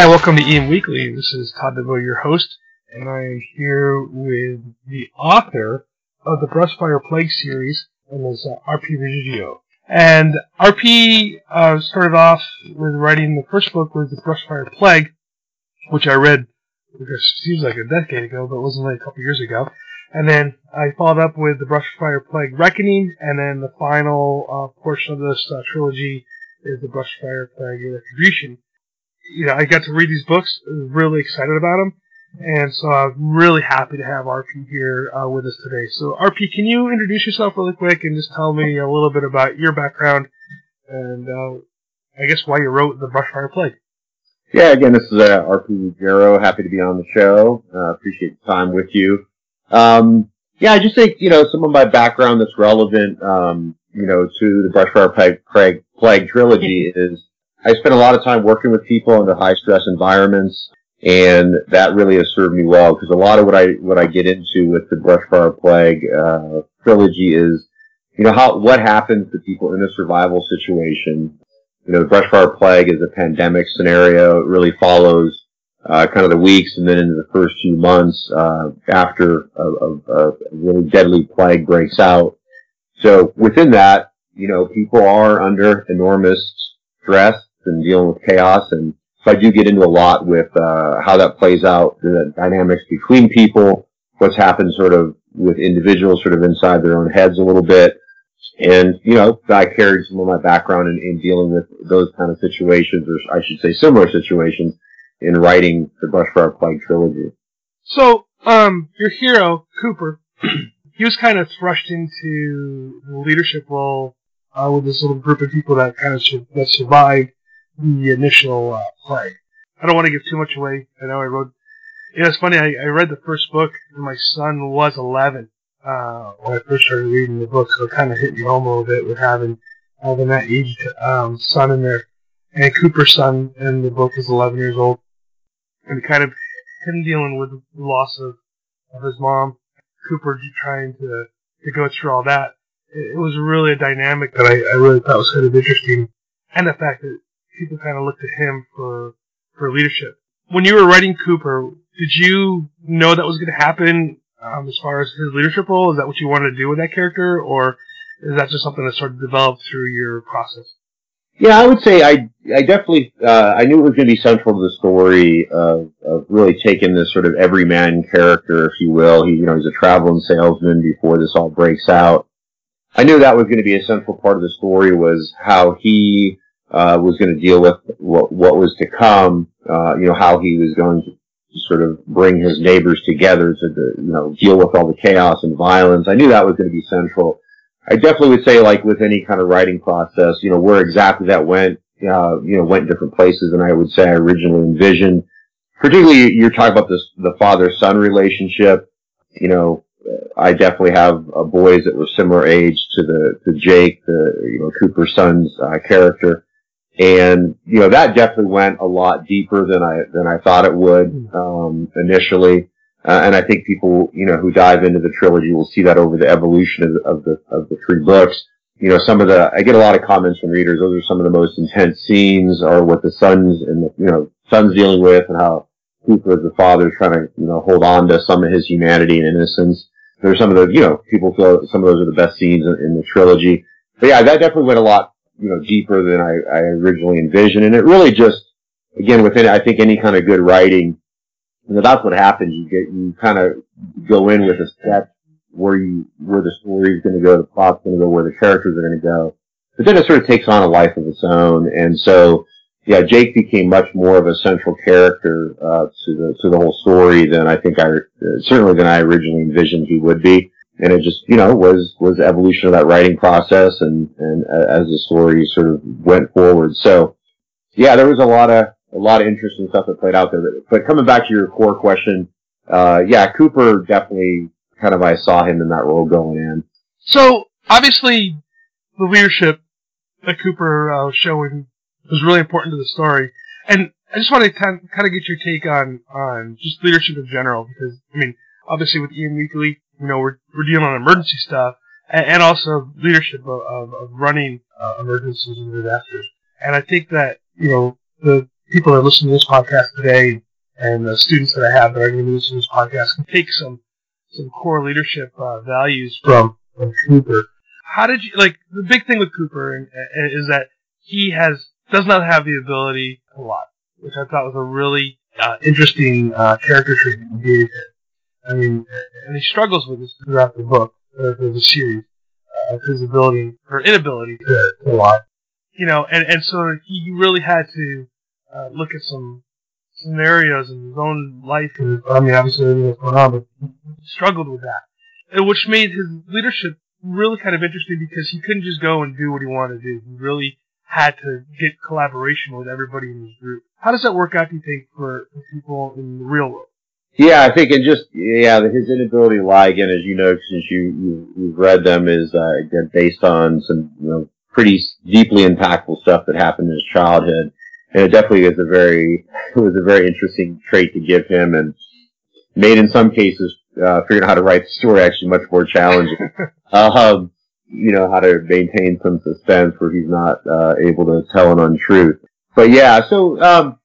Hi, welcome to EM Weekly. This is Todd DeVoe, your host, and I am here with the author of the Brushfire Plague series, and is uh, RP Ruggiero. And RP uh, started off with writing the first book was the Brushfire Plague, which I read, I guess seems like a decade ago, but it was only a couple years ago. And then I followed up with the Brushfire Plague Reckoning, and then the final uh, portion of this uh, trilogy is the Brushfire Plague Retribution you know, I got to read these books, really excited about them, and so I'm really happy to have RP here uh, with us today. So, RP, can you introduce yourself really quick and just tell me a little bit about your background and uh, I guess why you wrote the Brushfire Plague? Yeah, again, this is uh, RP Ruggiero. Happy to be on the show. Uh, appreciate the time with you. Um, yeah, I just think, you know, some of my background that's relevant, um, you know, to the Brushfire Plague, Plague, Plague trilogy is I spent a lot of time working with people under high stress environments, and that really has served me well because a lot of what I what I get into with the Brushfire Plague uh, trilogy is, you know, how what happens to people in a survival situation. You know, the Brushfire Plague is a pandemic scenario. It really follows uh, kind of the weeks and then into the first few months uh, after a, a, a really deadly plague breaks out. So within that, you know, people are under enormous stress and dealing with chaos. And so I do get into a lot with uh, how that plays out, the dynamics between people, what's happened sort of with individuals sort of inside their own heads a little bit. And, you know, I carried some of my background in, in dealing with those kind of situations, or I should say similar situations, in writing the Brushfire Plague trilogy. So, um, your hero, Cooper, he was kind of thrust into the leadership role uh, with this little group of people that kind of sur- that survived the initial uh, plague. I don't want to give too much away. I know I wrote. You know, it's funny. I, I read the first book, and my son was 11 uh, when I first started reading the book, so it kind of hit me home a little bit with having having that aged um, son in there. And Cooper's son in the book is 11 years old, and kind of him dealing with the loss of, of his mom. Cooper trying to to go through all that. It, it was really a dynamic that I, I really thought was kind of interesting, and the fact that people kind of looked to him for for leadership. When you were writing Cooper, did you know that was going to happen um, as far as his leadership role? Is that what you wanted to do with that character, or is that just something that sort of developed through your process? Yeah, I would say I I definitely uh, I knew it was going to be central to the story of, of really taking this sort of everyman character, if you will. He you know he's a traveling salesman before this all breaks out. I knew that was going to be a central part of the story was how he uh, was going to deal with what, what was to come, uh, you know, how he was going to sort of bring his neighbors together to, the, you know, deal with all the chaos and violence. I knew that was going to be central. I definitely would say, like with any kind of writing process, you know, where exactly that went, uh, you know, went different places than I would say I originally envisioned. Particularly, you're talking about this, the father-son relationship. You know, I definitely have uh, boys that were similar age to the to Jake, the you know Cooper's son's uh, character and you know that definitely went a lot deeper than I than I thought it would um, initially. Uh, and I think people, you know, who dive into the trilogy will see that over the evolution of the, of the of the three books. You know, some of the I get a lot of comments from readers. Those are some of the most intense scenes, or what the sons and the, you know sons dealing with, and how Cooper as the father is trying to you know hold on to some of his humanity and innocence. There's some of the you know people feel some of those are the best scenes in, in the trilogy. But yeah, that definitely went a lot you know, deeper than I, I originally envisioned. And it really just, again, within, I think any kind of good writing, you know, that's what happens. You get, you kind of go in with a set where you, where the story is going to go, the plot's going to go, where the characters are going to go. But then it sort of takes on a life of its own. And so, yeah, Jake became much more of a central character, uh, to the, to the whole story than I think I, certainly than I originally envisioned he would be and it just you know was was evolution of that writing process and and uh, as the story sort of went forward. So yeah there was a lot of a lot of interesting stuff that played out there. But coming back to your core question uh, yeah, Cooper definitely kind of I saw him in that role going in. So obviously, the leadership that Cooper uh, was showing was really important to the story, and I just want to kind of get your take on on just leadership in general because I mean, obviously with EM Weekly, you know, we're we're dealing on emergency stuff and, and also leadership of, of, of running uh, emergencies and disasters. And I think that you know the people that are listening to this podcast today and the students that I have that are going to listen to this podcast can take some some core leadership uh, values from, from Cooper. How did you like the big thing with Cooper is that he has does not have the ability a lot, which I thought was a really uh, interesting uh, character trait I mean, and he struggles with this throughout the book, uh, the series, uh, his ability or inability to, to lie. You know, and and so he really had to uh, look at some scenarios in his own life. I mean, obviously everything going on, but he struggled with that, which made his leadership really kind of interesting because he couldn't just go and do what he wanted to do. He really had to get collaboration with everybody in his group. How does that work out, do you think, for people in the real world? Yeah, I think it just yeah his inability to lie again, as you know, since you, you have read them, is uh, again based on some you know pretty deeply impactful stuff that happened in his childhood, and it definitely is a very it was a very interesting trait to give him, and made in some cases uh, figuring out how to write the story actually much more challenging. um, you know how to maintain some suspense where he's not uh, able to tell an untruth. But yeah, so um,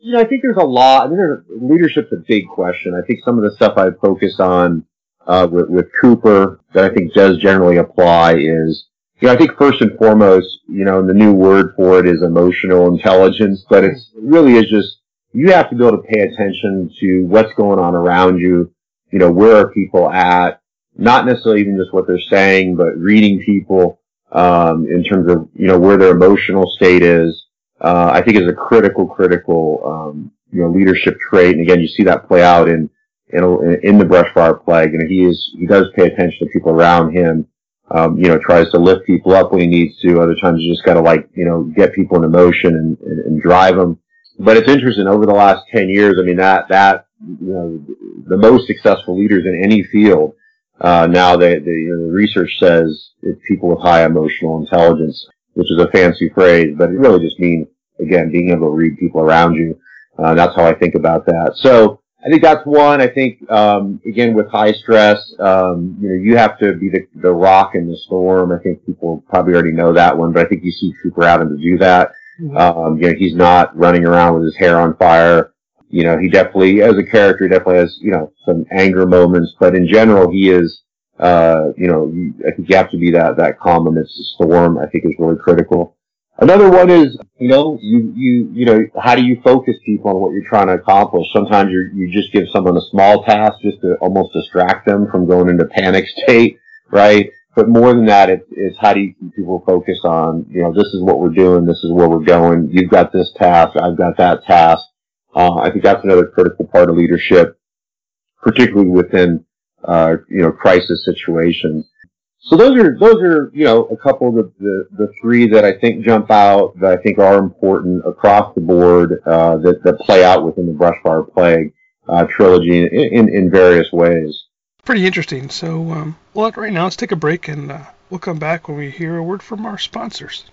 you know, I think there's a lot. I mean, there's, leadership's a big question. I think some of the stuff I focus on uh, with, with Cooper that I think does generally apply is, you know, I think first and foremost, you know, the new word for it is emotional intelligence, but it really is just you have to be able to pay attention to what's going on around you. You know, where are people at? Not necessarily even just what they're saying, but reading people um, in terms of you know where their emotional state is uh, I think is a critical, critical, um, you know, leadership trait. And again, you see that play out in, in, in the brushfire plague. And he is, he does pay attention to people around him. Um, you know, tries to lift people up when he needs to. Other times you just gotta like, you know, get people in motion and, and, and drive them. But it's interesting over the last 10 years. I mean, that, that, you know, the most successful leaders in any field, uh, now the, the, you know, the research says it's people with high emotional intelligence which is a fancy phrase, but it really just means, again, being able to read people around you. Uh, that's how I think about that. So I think that's one. I think, um, again, with high stress, um, you know, you have to be the, the rock in the storm. I think people probably already know that one, but I think you see Cooper having to do that. Mm-hmm. Um, you know, he's not running around with his hair on fire. You know, he definitely, as a character, definitely has, you know, some anger moments, but in general, he is, uh, you know, I think you have to be that, that calm amidst the storm, I think is really critical. Another one is, you know, you, you, you know, how do you focus people on what you're trying to accomplish? Sometimes you you just give someone a small task just to almost distract them from going into panic state, right? But more than that, it's, it's how do you keep people focus on, you know, this is what we're doing, this is where we're going, you've got this task, I've got that task. Uh, I think that's another critical part of leadership, particularly within uh, you know, crisis situations. So those are those are you know a couple of the, the, the three that I think jump out that I think are important across the board uh, that that play out within the Brushfire Plague uh, trilogy in, in, in various ways. Pretty interesting. So um, well, right now let's take a break and uh, we'll come back when we hear a word from our sponsors.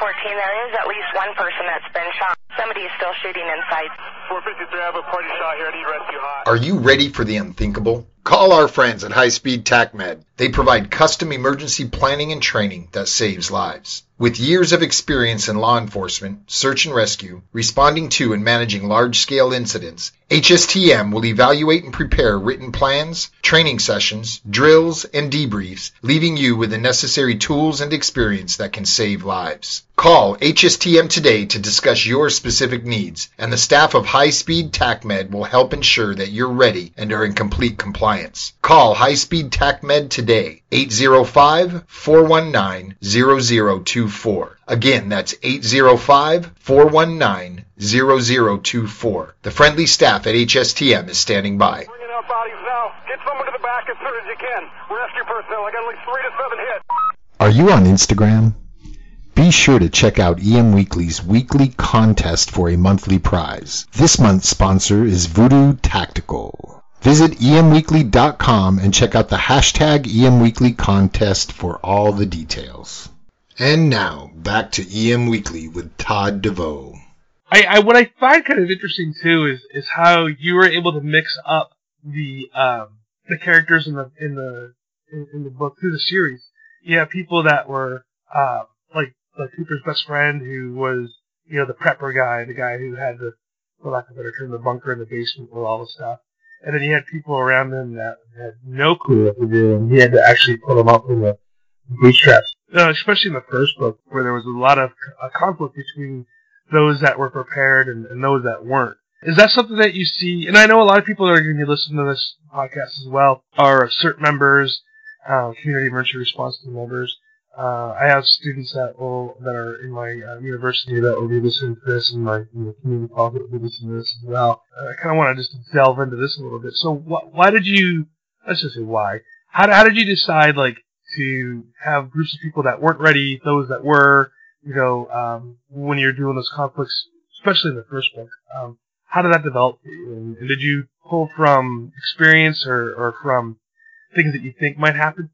315 and 314, there is at least one person that's been shot. Somebody is still shooting inside. 453, I have a party shot here. I need rescue hot. Are you ready for the unthinkable? Call our friends at High Speed TACMED. They provide custom emergency planning and training that saves lives. With years of experience in law enforcement, search and rescue, responding to and managing large-scale incidents, HSTM will evaluate and prepare written plans, training sessions, drills, and debriefs, leaving you with the necessary tools and experience that can save lives. Call HSTM today to discuss your specific needs, and the staff of High Speed TACMED will help ensure that you're ready and are in complete compliance. Call High Speed TACMED today, 805-419-0024. 0024. Again, that's 805-419-0024. The friendly staff at HSTM is standing by. Bringing out bodies now. Get someone to the back as soon as you can. Rescue personnel. I got at least three to seven hits. Are you on Instagram? Be sure to check out EM Weekly's weekly contest for a monthly prize. This month's sponsor is Voodoo Tactical. Visit emweekly.com and check out the hashtag emweekly contest for all the details. And now, back to EM Weekly with Todd DeVoe. I, I what I find kind of interesting too is is how you were able to mix up the um, the characters in the in the in, in the book through the series. You have people that were uh, like like Cooper's best friend who was you know the prepper guy, the guy who had the for lack of a better term, the bunker in the basement with all the stuff. And then he had people around him that had no clue what to do, and he had to actually pull them up in the bootstraps. Uh, especially in the first book, where there was a lot of a conflict between those that were prepared and, and those that weren't. Is that something that you see? And I know a lot of people that are going to be listening to this podcast as well are CERT members, uh, community emergency response team members. Uh, I have students that will that are in my uh, university that will be listening to this, and my you know, community college will be listening to this as well. Uh, I kind of want to just delve into this a little bit. So, wh- why did you? Let's just say why. How, how did you decide like to have groups of people that weren't ready, those that were, you know, um, when you're doing those conflicts, especially in the first book? Um, how did that develop? And, did you pull from experience or, or from things that you think might happen?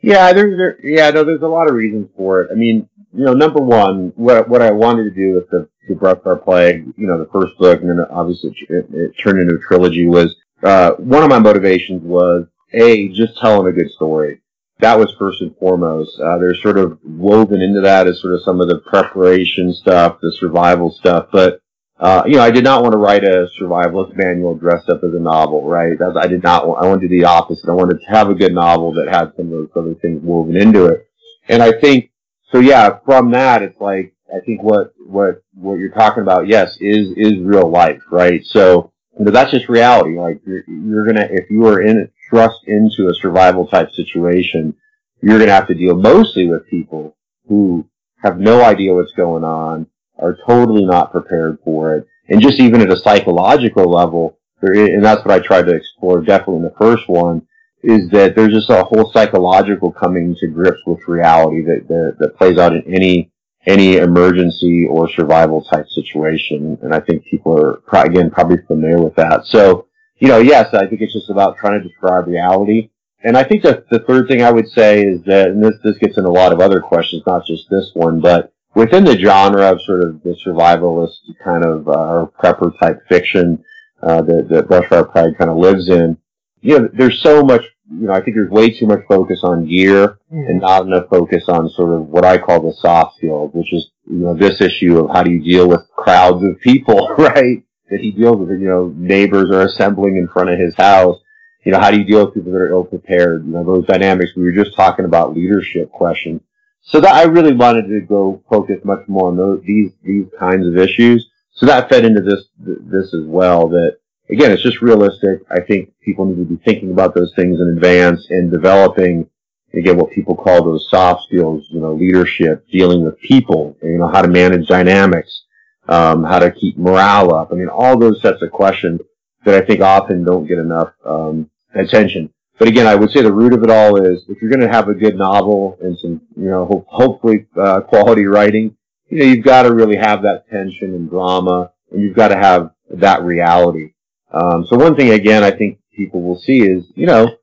Yeah, there's there, yeah, no, there's a lot of reasons for it. I mean, you know, number one, what what I wanted to do with the the Brushfire Plague, you know, the first book, and then obviously it, it turned into a trilogy. Was uh, one of my motivations was a just telling a good story. That was first and foremost. Uh, there's sort of woven into that is sort of some of the preparation stuff, the survival stuff, but uh, you know, I did not want to write a survivalist manual dressed up as a novel, right? That's, I did not want, I wanted to do the opposite. I wanted to have a good novel that had some of those other things woven into it. And I think, so yeah, from that, it's like, I think what, what, what you're talking about, yes, is, is real life, right? So, you know, that's just reality. Like, you're, you're gonna, if you are in, thrust into a survival type situation, you're gonna have to deal mostly with people who have no idea what's going on, are totally not prepared for it. And just even at a psychological level, and that's what I tried to explore definitely in the first one, is that there's just a whole psychological coming to grips with reality that, that, that plays out in any, any emergency or survival type situation. And I think people are, again, probably familiar with that. So, you know, yes, I think it's just about trying to describe reality. And I think that the third thing I would say is that, and this, this gets into a lot of other questions, not just this one, but within the genre of sort of the survivalist kind of uh, prepper type fiction uh, that, that Brushfire Plague kind of lives in, you know, there's so much. You know, I think there's way too much focus on gear mm. and not enough focus on sort of what I call the soft skills, which is you know this issue of how do you deal with crowds of people, right? That he deals with. You know, neighbors are assembling in front of his house. You know, how do you deal with people that are ill prepared? You know, those dynamics. We were just talking about leadership questions so that I really wanted to go focus much more on those, these these kinds of issues. So that fed into this this as well. That again, it's just realistic. I think people need to be thinking about those things in advance and developing again what people call those soft skills. You know, leadership, dealing with people. You know, how to manage dynamics, um, how to keep morale up. I mean, all those sets of questions that I think often don't get enough um, attention. But again, I would say the root of it all is if you're going to have a good novel and some, you know, ho- hopefully uh, quality writing, you know, you've got to really have that tension and drama, and you've got to have that reality. Um, so one thing, again, I think people will see is, you know,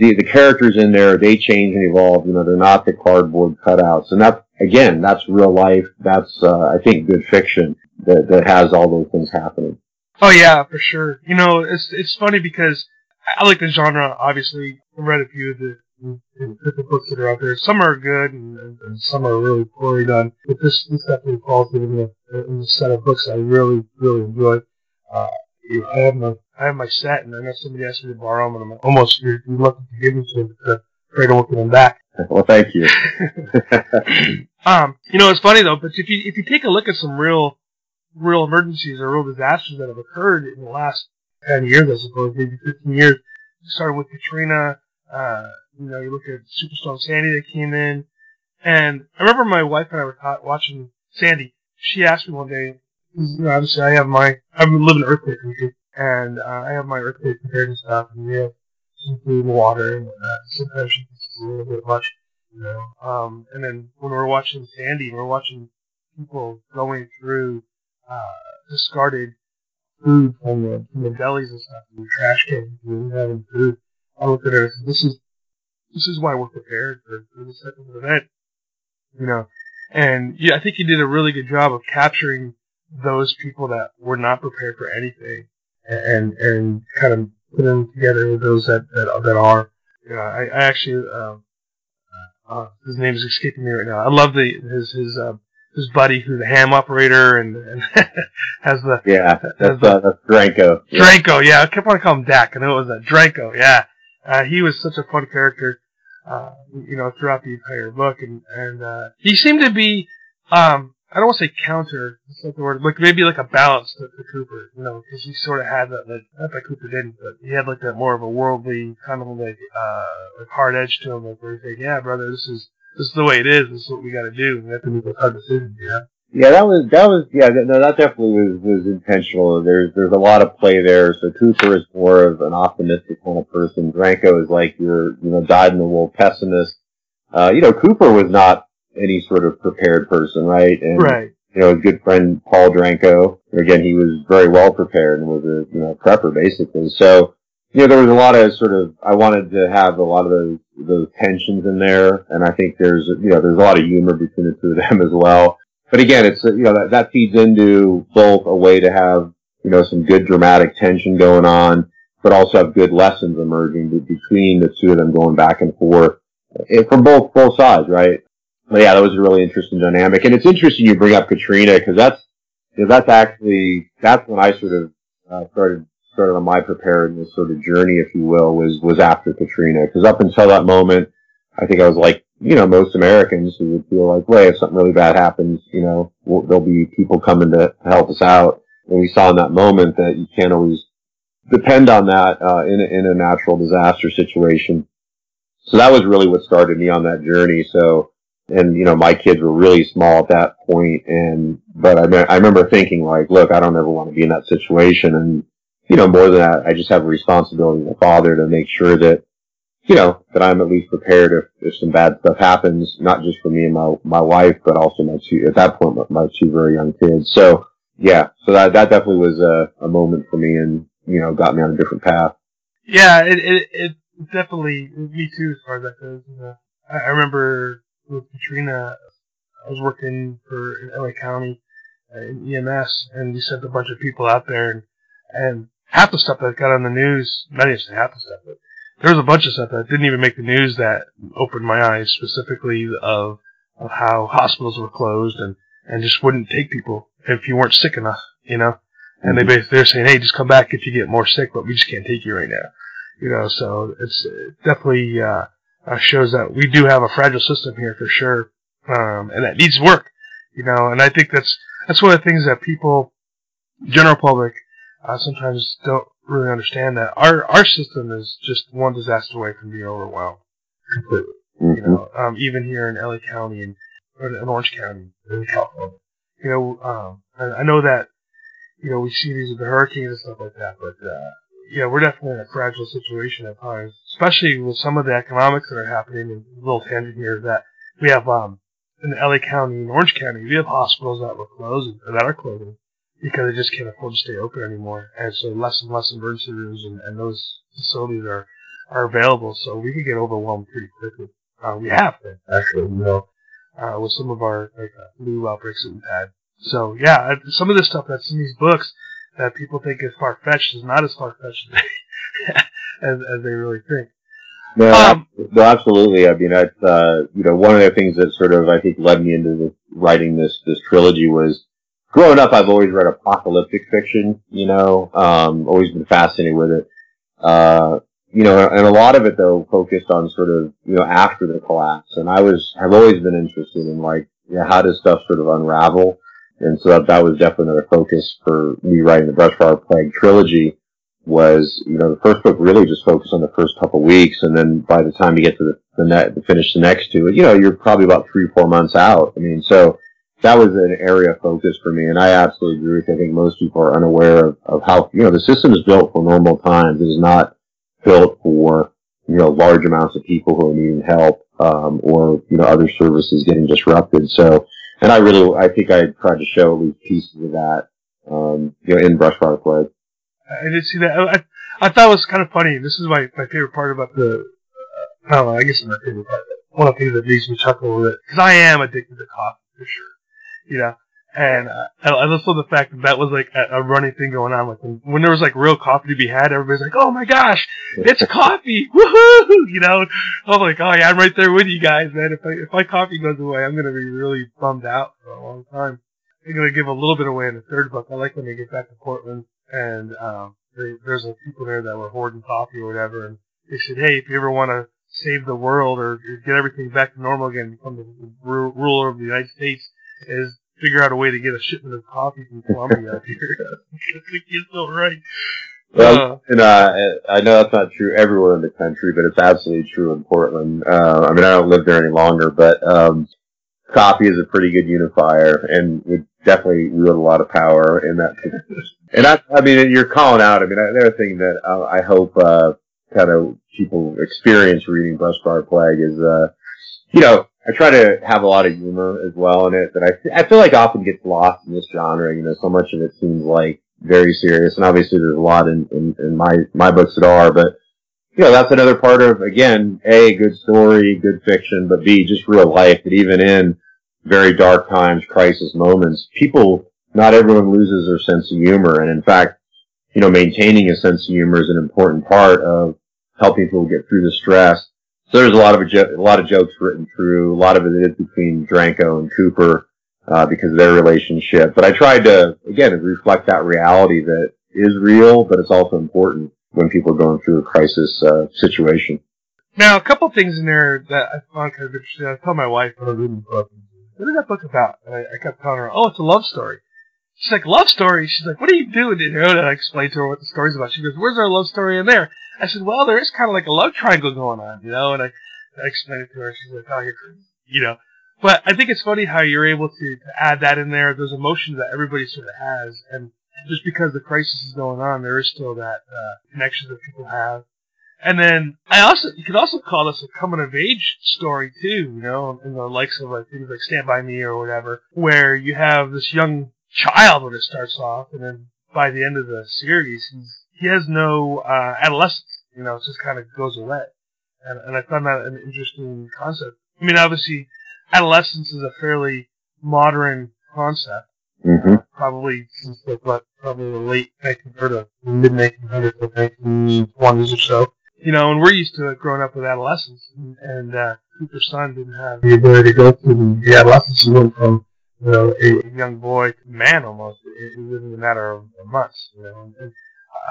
the the characters in there they change and evolve. You know, they're not the cardboard cutouts, and that's again, that's real life. That's uh, I think good fiction that that has all those things happening. Oh yeah, for sure. You know, it's it's funny because I like the genre. Obviously, I read a few of the, the books that are out there. Some are good, and, and, some are really poorly done. But this, this definitely falls in the, in the set of books I really, really enjoy. Uh, I have my I have my set, and I know somebody asked me to borrow them, and I'm almost you're reluctant to give them to them, but afraid to them back. Well, thank you. um, you know, it's funny though, but if you if you take a look at some real real emergencies or real disasters that have occurred in the last 10 years, I suppose, maybe 15 years. You started with Katrina. Uh, you know, you look at Superstorm Sandy that came in. And I remember my wife and I were watching Sandy. She asked me one day, obviously I have my, I live in earthquake and uh, I have my earthquake preparedness stuff, and we have some food and water, and uh, sometimes a little bit much, you know. Um, and then when we're watching Sandy, we're watching people going through uh, discarded food from the, from the delis and stuff, and the trash cans, and having food. I look at it this is, this is why we're prepared for, for this type of event. You know, and yeah, I think you did a really good job of capturing those people that were not prepared for anything and, and kind of putting together with those that, that, that are. Yeah, I, I actually, um, uh, his name is escaping me right now. I love the, his, his, um, his buddy who's a ham operator and, and has the yeah that's the, uh, that's Dranko Dranko yeah I kept on calling him Dak I know it was that Dranko yeah uh, he was such a fun character uh, you know throughout the entire book and and uh, he seemed to be um I don't want to say counter that's not the word like maybe like a balance to, to Cooper you know because he sort of had that like not that Cooper didn't but he had like that more of a worldly kind of like uh like hard edge to him like where he's like yeah brother this is this is the way it is. This is what we got to do. We have to make a hard decision. Yeah. Yeah, that was that was yeah no that definitely was was intentional. There's there's a lot of play there. So Cooper is more of an optimistic kind of person. Dranko is like your you know dyed in the wool pessimist. Uh, you know Cooper was not any sort of prepared person, right? And, right. You know, his good friend Paul Dranko. Again, he was very well prepared and was a you know prepper basically. So you know, there was a lot of sort of, I wanted to have a lot of those, those tensions in there. And I think there's, you know, there's a lot of humor between the two of them as well. But again, it's, you know, that, that feeds into both a way to have, you know, some good dramatic tension going on, but also have good lessons emerging between the two of them going back and forth eh, from both, both sides, right? But yeah, that was a really interesting dynamic. And it's interesting you bring up Katrina because that's, that's actually, that's when I sort of uh, started started on my preparedness sort of journey, if you will, was was after Katrina. Because up until that moment, I think I was like, you know, most Americans who would feel like, wait, if something really bad happens, you know, we'll, there'll be people coming to help us out. And we saw in that moment that you can't always depend on that uh, in a, in a natural disaster situation. So that was really what started me on that journey. So, and you know, my kids were really small at that point, and but I, me- I remember thinking like, look, I don't ever want to be in that situation, and you know, more than that, I just have a responsibility as a father to make sure that, you know, that I'm at least prepared if, if some bad stuff happens, not just for me and my, my wife, but also my two, at that point, my, two very young kids. So, yeah, so that, that definitely was a, a moment for me and, you know, got me on a different path. Yeah, it, it, it definitely, me too, as far as that goes. I remember with Katrina, I was working for in LA County uh, in EMS, and we sent a bunch of people out there, and, and half the stuff that got on the news, not even half the stuff, but there was a bunch of stuff that didn't even make the news that opened my eyes specifically of of how hospitals were closed and and just wouldn't take people if you weren't sick enough, you know. And they mm-hmm. they're saying, hey, just come back if you get more sick, but we just can't take you right now, you know. So it's definitely uh, uh, shows that we do have a fragile system here for sure, um, and that needs work, you know. And I think that's that's one of the things that people, general public, I sometimes don't really understand that our our system is just one disaster away from being overwhelmed completely. Mm-hmm. You know, um, even here in LA County and in Orange County in California. You know, um, I, I know that you know we see these with the hurricanes and stuff like that, but uh, yeah, we're definitely in a fragile situation at times, especially with some of the economics that are happening. And a little tangent here that we have um, in LA County and Orange County, we have hospitals that were closed and that are closing because they just can't afford to stay open anymore. And so less and less emergency rooms and, and those facilities are, are available. So we can get overwhelmed pretty quickly. Uh, we have been, actually, you know, uh, with some of our like, uh, flu outbreaks that we've had. So yeah, some of the stuff that's in these books that people think is far fetched is not as far fetched as, as they really think. No, um, no, absolutely. I mean, that's uh, you know one of the things that sort of I think led me into the, writing this this trilogy was growing up, I've always read apocalyptic fiction, you know, um, always been fascinated with it. Uh, you know, and a lot of it though focused on sort of, you know, after the collapse. And I was, I've always been interested in like, you know, how does stuff sort of unravel? And so that, that was definitely another focus for me writing the Brushfire Plague trilogy was, you know, the first book really just focused on the first couple weeks. And then by the time you get to the, the net, to finish the next two, you know, you're probably about three, or four months out. I mean, so, that was an area of focus for me, and I absolutely agree with. I think most people are unaware of, of how you know the system is built for normal times. It is not built for you know large amounts of people who are needing help um, or you know other services getting disrupted. So, and I really, I think I tried to show at least pieces of that, um, you know, in Brush Brushfire Plague. I did see that. I, I thought it was kind of funny. This is my, my favorite part about the. Uh, I don't know. I guess it's my favorite part. One of the things that makes me chuckle with bit because I am addicted to coffee for sure. You know, and uh, I, I just love the fact that that was like a, a running thing going on. Like when, when there was like real coffee to be had, everybody's like, "Oh my gosh, it's coffee! Woohoo!" You know, I'm like, "Oh yeah, I'm right there with you guys, man. If I, if my coffee goes away, I'm gonna be really bummed out for a long time." I'm gonna give a little bit away in the third book. I like when they get back to Portland and um, they, there's a people there that were hoarding coffee or whatever, and they said, "Hey, if you ever want to save the world or get everything back to normal again, become the ruler of the United States, is figure out a way to get a shipment of coffee from Colombia up here." You're so right. Well, uh, and uh, I know that's not true everywhere in the country, but it's absolutely true in Portland. Uh, I mean, I don't live there any longer, but um, coffee is a pretty good unifier, and would definitely wield a lot of power in that. and I, I mean, you're calling out. I mean, another thing that uh, I hope uh, kind of people experience reading Brushfire Plague is, uh, you know, I try to have a lot of humor as well in it that I, I feel like often gets lost in this genre. You know, so much of it seems like very serious, and obviously there's a lot in, in, in my my books that are, but you know, that's another part of, again, A, good story, good fiction, but B, just real life that even in very dark times, crisis moments, people, not everyone loses their sense of humor. And in fact, you know, maintaining a sense of humor is an important part of helping people get through the stress. So there's a lot of a, lot of jokes written through. A lot of it is between Dranko and Cooper uh, because of their relationship. But I tried to again reflect that reality that is real, but it's also important when people are going through a crisis uh, situation. Now, a couple things in there that I found kind of interesting. I told my wife I was reading the book, what is that book about? And I, I kept telling her, oh, it's a love story. She's like, love story? She's like, what are you doing? And I explained to her what the story's about. She goes, where's our love story in there? I said, well, there is kind of like a love triangle going on, you know, and I, I explained it to her. She's like, oh, you're crazy, you know. But I think it's funny how you're able to, to add that in there, those emotions that everybody sort of has, and just because the crisis is going on, there is still that uh, connection that people have. And then I also you could also call this a coming of age story too, you know, in the likes of like things like Stand by Me or whatever, where you have this young child when it starts off, and then by the end of the series, he's he has no uh, adolescence, you know, it just kind of goes away. And, and I found that an interesting concept. I mean, obviously, adolescence is a fairly modern concept, mm-hmm. probably since like what, probably the late 1900s, mid 1900s, like 1920s or so you know, and we're used to it growing up with adolescents, and, and uh, Cooper's son didn't have the ability to go through the adolescence. He went from you know a young boy to man almost within a matter of months. You know, and, and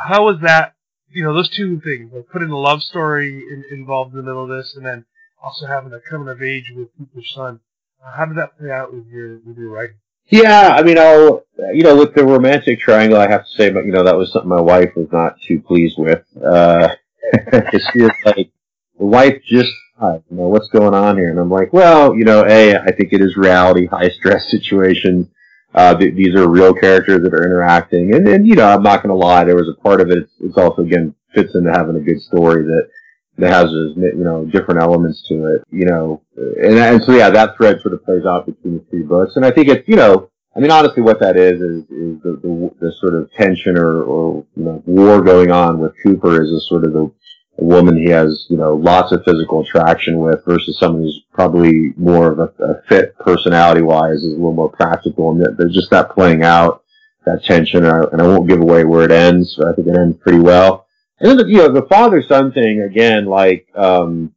how was that? You know, those two things, like putting a love story in, involved in the middle of this, and then also having a coming of age with Cooper's son. Uh, how did that play out with your with your writing? Yeah, I mean, I'll, you know, with the romantic triangle, I have to say, but you know, that was something my wife was not too pleased with. Uh, she was like, the wife just died. You know, what's going on here? And I'm like, well, you know, A, I think it is reality, high stress situations. Uh, th- these are real characters that are interacting. And, and, you know, I'm not going to lie, there was a part of it, it's, it's also, again, fits into having a good story that, that has, you know, different elements to it, you know. And, and so, yeah, that thread sort of plays out between the three books. And I think it's, you know, I mean, honestly, what that is is, is the, the, the sort of tension or, or you know, war going on with Cooper is a sort of the woman he has, you know, lots of physical attraction with versus someone who's probably more of a, a fit personality wise, is a little more practical. And there's just that playing out, that tension. And I, and I won't give away where it ends, but I think it ends pretty well. And then, the, you know, the father son thing, again, like, um,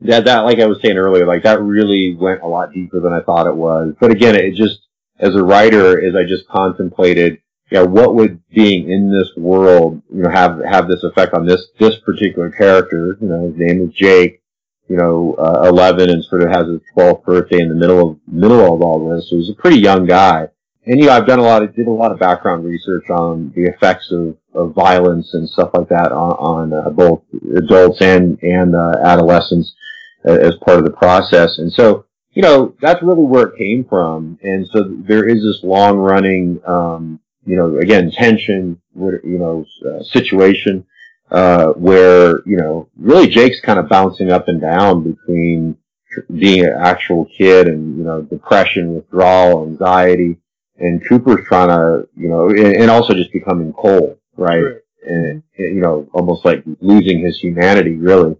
that, that, like I was saying earlier, like that really went a lot deeper than I thought it was. But again, it just, as a writer, as I just contemplated, yeah, what would being in this world, you know, have have this effect on this this particular character? You know, his name is Jake. You know, uh, eleven and sort of has his twelfth birthday in the middle of middle of all this. So he's a pretty young guy. And you know, I've done a lot of did a lot of background research on the effects of, of violence and stuff like that on, on uh, both adults and and uh, adolescents uh, as part of the process. And so, you know, that's really where it came from. And so there is this long running um, you know, again, tension, you know, uh, situation, uh, where, you know, really Jake's kind of bouncing up and down between being an actual kid and, you know, depression, withdrawal, anxiety, and Cooper's trying to, you know, and, also just becoming cold, right? right. and you know, almost like losing his humanity, really.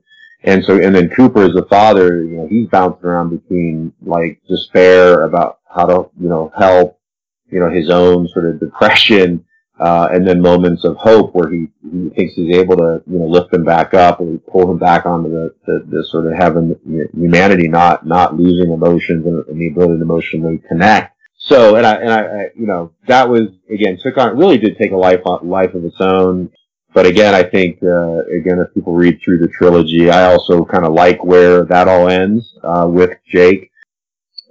And so, and then Cooper as a father, you know, he's bouncing around between like despair about how to, you know, help, you know, his own sort of depression, uh, and then moments of hope where he, he thinks he's able to, you know, lift him back up and pull him back onto the, the, the sort of having humanity, not, not losing emotions and, and the ability to emotionally connect. So, and I, and I, I, you know, that was, again, took on, really did take a life, life of its own. But again, I think, uh, again, if people read through the trilogy, I also kind of like where that all ends, uh, with Jake.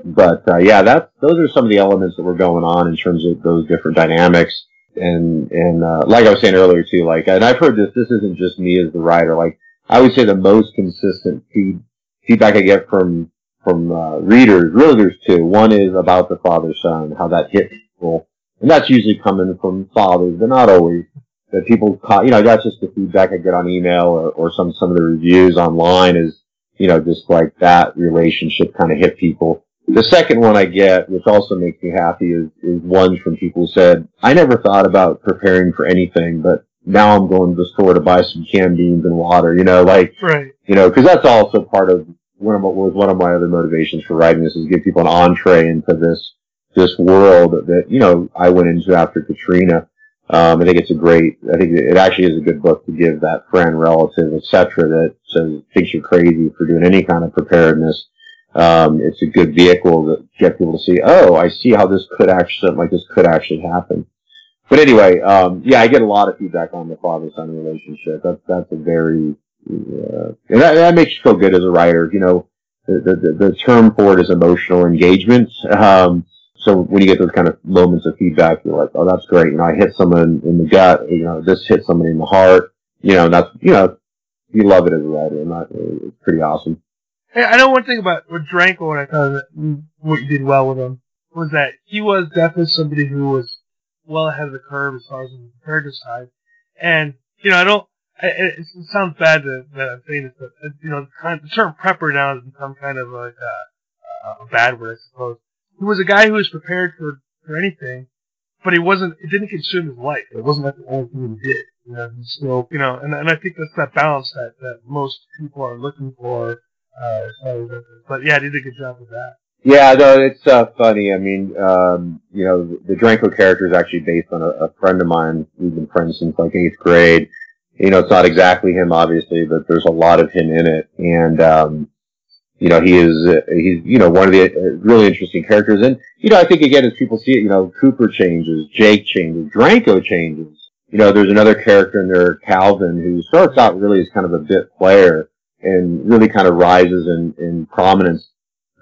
But, uh, yeah, that, those are some of the elements that were going on in terms of those different dynamics and and uh, like I was saying earlier too, like, and I've heard this. This isn't just me as the writer. Like, I would say the most consistent feed, feedback I get from from uh, readers, really, there's two. One is about the father son, how that hit people, and that's usually coming from fathers, but not always. That people, caught, you know, that's just the feedback I get on email or, or some some of the reviews online is, you know, just like that relationship kind of hit people. The second one I get, which also makes me happy, is, is ones from people who said, I never thought about preparing for anything, but now I'm going to the store to buy some canned beans and water, you know, like, right. you know, cause that's also part of one of my, was one of my other motivations for writing this is give people an entree into this, this world that, you know, I went into after Katrina. Um, I think it's a great, I think it actually is a good book to give that friend, relative, etc. that says, thinks you're crazy for doing any kind of preparedness um, it's a good vehicle to get people to see, oh, I see how this could actually, like this could actually happen. But anyway, um, yeah, I get a lot of feedback on the father-son relationship. That's, that's a very, uh, and that, that makes you feel good as a writer. You know, the, the, the term for it is emotional engagement. Um, so when you get those kind of moments of feedback, you're like, oh, that's great. You know, I hit someone in the gut. You know, this hit somebody in the heart. You know, that's, you know, you love it as a writer and that, pretty awesome. Hey, I know one thing about with Dranko, and I thought that what you did well with him was that he was definitely somebody who was well ahead of the curve as far as the preparedness side. And you know, I don't. It, it sounds bad that, that I'm saying this, but you know, the term prepper now has become kind of like a, a bad word, I suppose. He was a guy who was prepared for for anything, but he wasn't. It didn't consume his life. It wasn't like the only thing he did. You know, you know, and and I think that's that balance that that most people are looking for uh, so, but yeah, I did a good job with that. Yeah, no, it's uh, funny. I mean, um, you know, the, the Dranko character is actually based on a, a friend of mine. We've been friends since like eighth grade. You know, it's not exactly him, obviously, but there's a lot of him in it. And, um, you know, he is, uh, he's, you know, one of the uh, really interesting characters. And, you know, I think again, as people see it, you know, Cooper changes, Jake changes, Dranko changes. You know, there's another character in there, Calvin, who starts out really as kind of a bit player and really kind of rises in, in prominence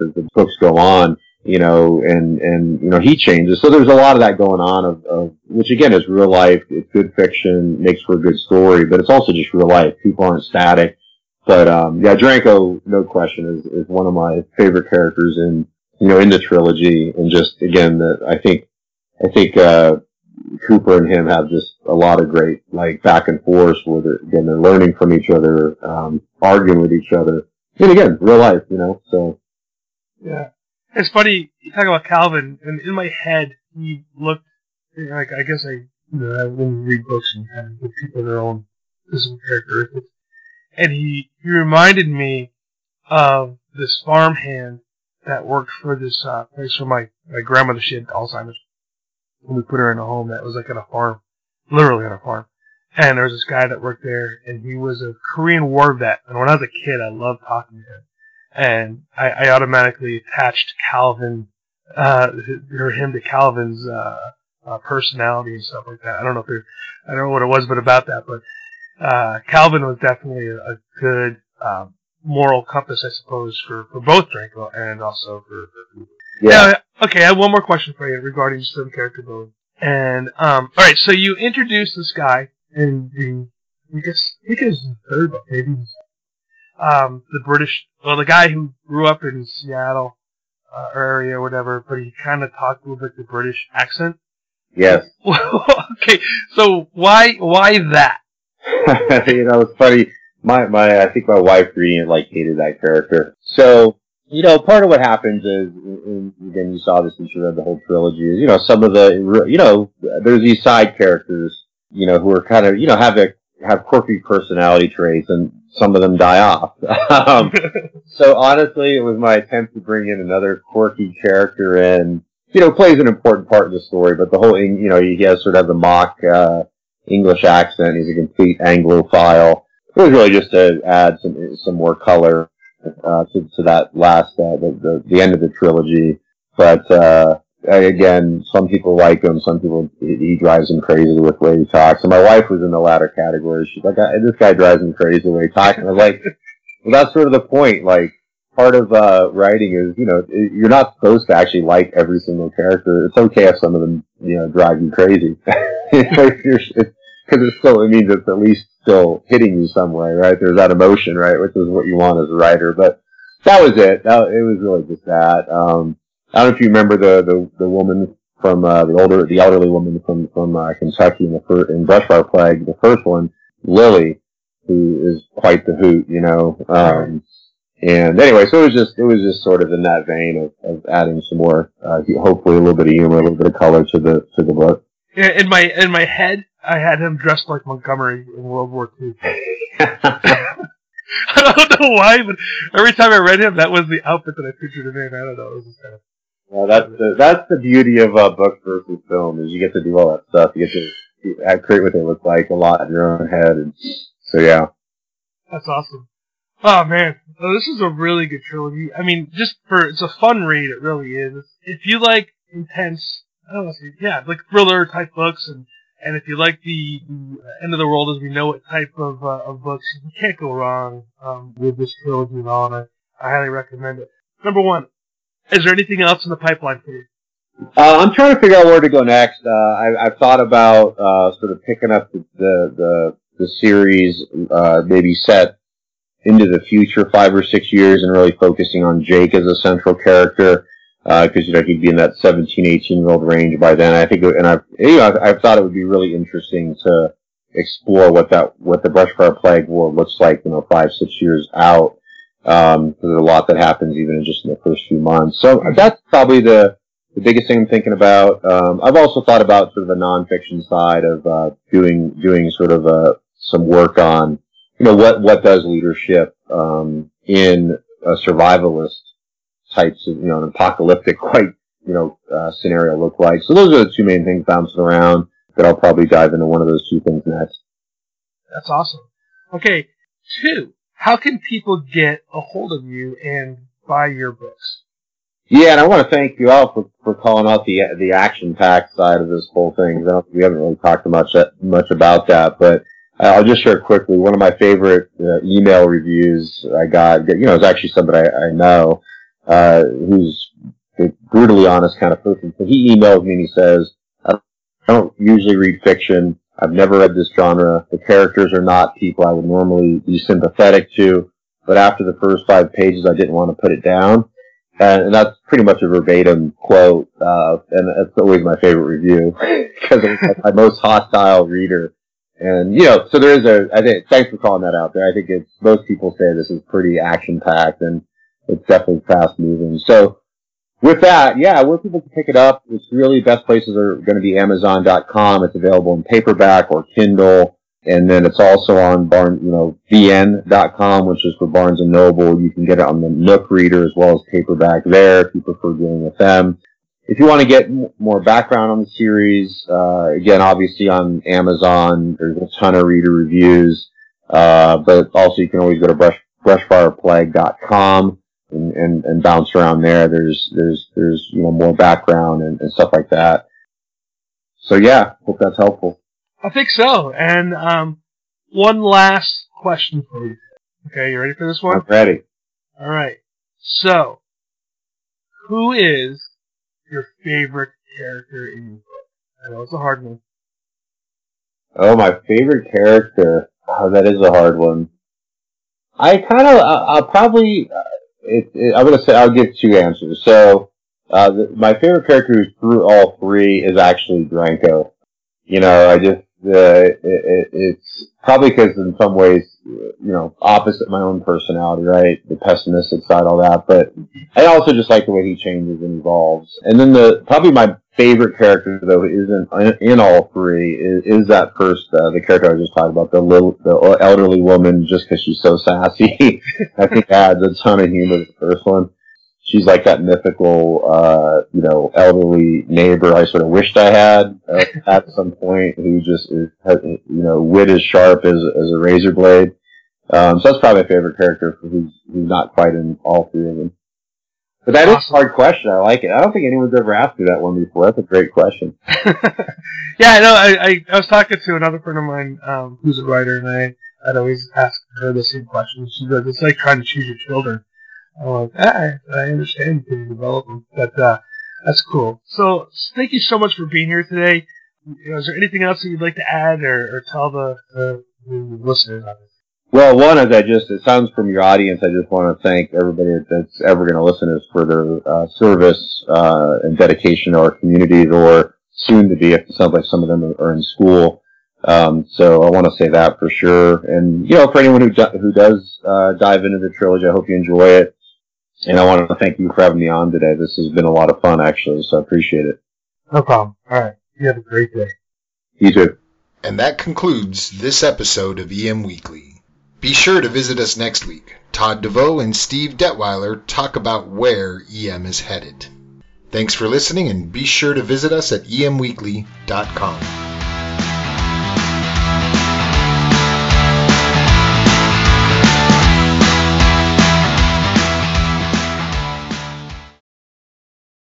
as the books go on, you know, and, and, you know, he changes. So there's a lot of that going on of, of, which again is real life. It's good fiction, makes for a good story, but it's also just real life. People aren't static. But, um, yeah, Dranko, no question, is, is one of my favorite characters in, you know, in the trilogy. And just, again, the, I think, I think, uh, Cooper and him have just a lot of great like back and forth where they're, again they're learning from each other, um, arguing with each other. And again, real life, you know. So yeah, it's funny you talk about Calvin, and in my head he looked like I guess I you know I wouldn't read books and kind of give people their own physical characteristics, and he he reminded me of this farmhand that worked for this uh, place where my my grandmother she had Alzheimer's when we put her in a home that was like on a farm, literally on a farm. And there was this guy that worked there, and he was a Korean War vet. And when I was a kid, I loved talking to him. And I, I automatically attached Calvin, uh, or him to Calvin's, uh, uh, personality and stuff like that. I don't know if there, I don't know what it was, but about that, but, uh, Calvin was definitely a, a good, um, moral compass, I suppose, for, for both Dranko and also for, for yeah. yeah. Okay, I have one more question for you regarding some character building. And um, all right, so you introduce this guy in the I guess I think it was the third book, maybe. Um, the British, well, the guy who grew up in Seattle uh, area or whatever, but he kind of talked a little bit the British accent. Yes. okay, so why why that? you know, it's funny. My my, I think my wife it like hated that character. So you know, part of what happens is, and again, you saw this since you read the whole trilogy, is, you know, some of the, you know, there's these side characters you know, who are kind of, you know, have a, have quirky personality traits and some of them die off. um, so honestly, it was my attempt to bring in another quirky character in, you know, plays an important part in the story, but the whole, you know, he has sort of the mock, uh, English accent. He's a complete Anglophile. It was really just to add some, some more color, uh, to, to that last, uh, the, the, the end of the trilogy. But, uh, again, some people like him, some people, he drives them crazy with the way he talks. And my wife was in the latter category. She's like, this guy drives me crazy the way he talks. And I was like, well, that's sort of the point. Like, part of, uh, writing is, you know, you're not supposed to actually like every single character. It's okay if some of them, you know, drive you crazy. Because it still, it means it's at least still hitting you some way, right? There's that emotion, right? Which is what you want as a writer. But that was it. That, it was really just that. Um, I don't know if you remember the the, the woman from uh, the older the elderly woman from from uh, Kentucky in the first, in Brushfire Plague, the first one, Lily, who is quite the hoot, you know. Um, and anyway, so it was just it was just sort of in that vein of, of adding some more, uh, hopefully a little bit of humor, a little bit of color to the to the book. In my in my head, I had him dressed like Montgomery in World War II. I don't know why, but every time I read him, that was the outfit that I pictured him in. I don't know. It was just kind of well, that's the, that's the beauty of uh, book versus film is you get to do all that stuff. You get to create what they look like a lot in your own head, and so yeah. That's awesome. Oh man, oh, this is a really good trilogy. I mean, just for it's a fun read. It really is. If you like intense, Know, yeah, like thriller type books, and and if you like the, the end of the world as we know it type of uh, of books, you can't go wrong um, with this trilogy at all. And I, I highly recommend it. Number one, is there anything else in the pipeline for you? Uh, I'm trying to figure out where to go next. Uh, I, have thought about uh, sort of picking up the the, the, the series, uh, maybe set into the future five or six years, and really focusing on Jake as a central character because uh, you know he'd be in that 17, 18 year old range by then. I think, and I've you know I've thought it would be really interesting to explore what that what the Brushfire Plague world looks like, you know, five six years out. Um, there's a lot that happens even in just in the first few months. So that's probably the, the biggest thing I'm thinking about. Um, I've also thought about sort of the nonfiction side of, uh, doing, doing sort of, uh, some work on, you know, what, what does leadership, um, in a survivalist types of, you know, an apocalyptic quite, you know, uh, scenario look like. So those are the two main things bouncing around that I'll probably dive into one of those two things next. That's awesome. Okay. Two how can people get a hold of you and buy your books? Yeah, and I want to thank you all for, for calling out the the action packed side of this whole thing. we haven't really talked much much about that, but I'll just share quickly. One of my favorite uh, email reviews I got, you know, is actually somebody I, I know uh, who's a brutally honest kind of person. So he emails me and he says, "I don't usually read fiction. I've never read this genre. The characters are not people I would normally be sympathetic to, but after the first five pages, I didn't want to put it down. And, that's pretty much a verbatim quote, uh, and that's always my favorite review because it's my most hostile reader. And you know, so there is a. I think thanks for calling that out there. I think it's most people say this is pretty action packed and it's definitely fast moving. So with that, yeah, where people can pick it up, it's really best places are going to be Amazon.com. It's available in paperback or Kindle. And then it's also on Barn, you know, BN.com, which is for Barnes and Noble. You can get it on the Nook reader as well as paperback there if you prefer dealing with them. If you want to get more background on the series, uh, again, obviously on Amazon, there's a ton of reader reviews. Uh, but also you can always go to brush, brushfireplague.com and, and, and bounce around there. There's, there's, there's, you know, more background and, and stuff like that. So yeah, hope that's helpful. I think so. And, um, one last question for you. Okay, you ready for this one? I'm ready. Alright. So, who is your favorite character in your book? I know it's a hard one. Oh, my favorite character. Oh, that is a hard one. I kind of, I'll probably, it, it, I'm to say I'll give two answers. So uh, the, my favorite character through all three is actually Dranko. You know, I just uh, it, it's probably because in some ways you know, opposite my own personality, right? The pessimistic side, all that. But I also just like the way he changes and evolves. And then the probably my favorite character though isn't in all three is, is that first uh, the character I was just talking about the little the elderly woman just because she's so sassy. I think adds a ton of humor to the first one she's like that mythical, uh, you know, elderly neighbor I sort of wished I had uh, at some point who just is, has, you know, wit as sharp as, as a razor blade. Um, so that's probably my favorite character who's, who's not quite in all three of them. But that awesome. is a hard question. I like it. I don't think anyone's ever asked me that one before. That's a great question. yeah, no, I, I, I was talking to another friend of mine um, who's a writer, and I, I'd always ask her the same question. She goes, "It's like trying to choose your children." I'm like, I, I understand you develop them, but uh, that's cool. So thank you so much for being here today. You know, is there anything else that you'd like to add or, or tell the, the, the listeners? Well, one is I just, it sounds from your audience, I just want to thank everybody that's ever going to listen to us for their uh, service uh, and dedication to our communities or soon to be, it sounds like some of them are in school. Um, so I want to say that for sure. And, you know, for anyone who, who does uh, dive into the trilogy, I hope you enjoy it. And I want to thank you for having me on today. This has been a lot of fun, actually, so I appreciate it. No problem. All right. You have a great day. You too. And that concludes this episode of EM Weekly. Be sure to visit us next week. Todd DeVoe and Steve Detweiler talk about where EM is headed. Thanks for listening and be sure to visit us at emweekly.com.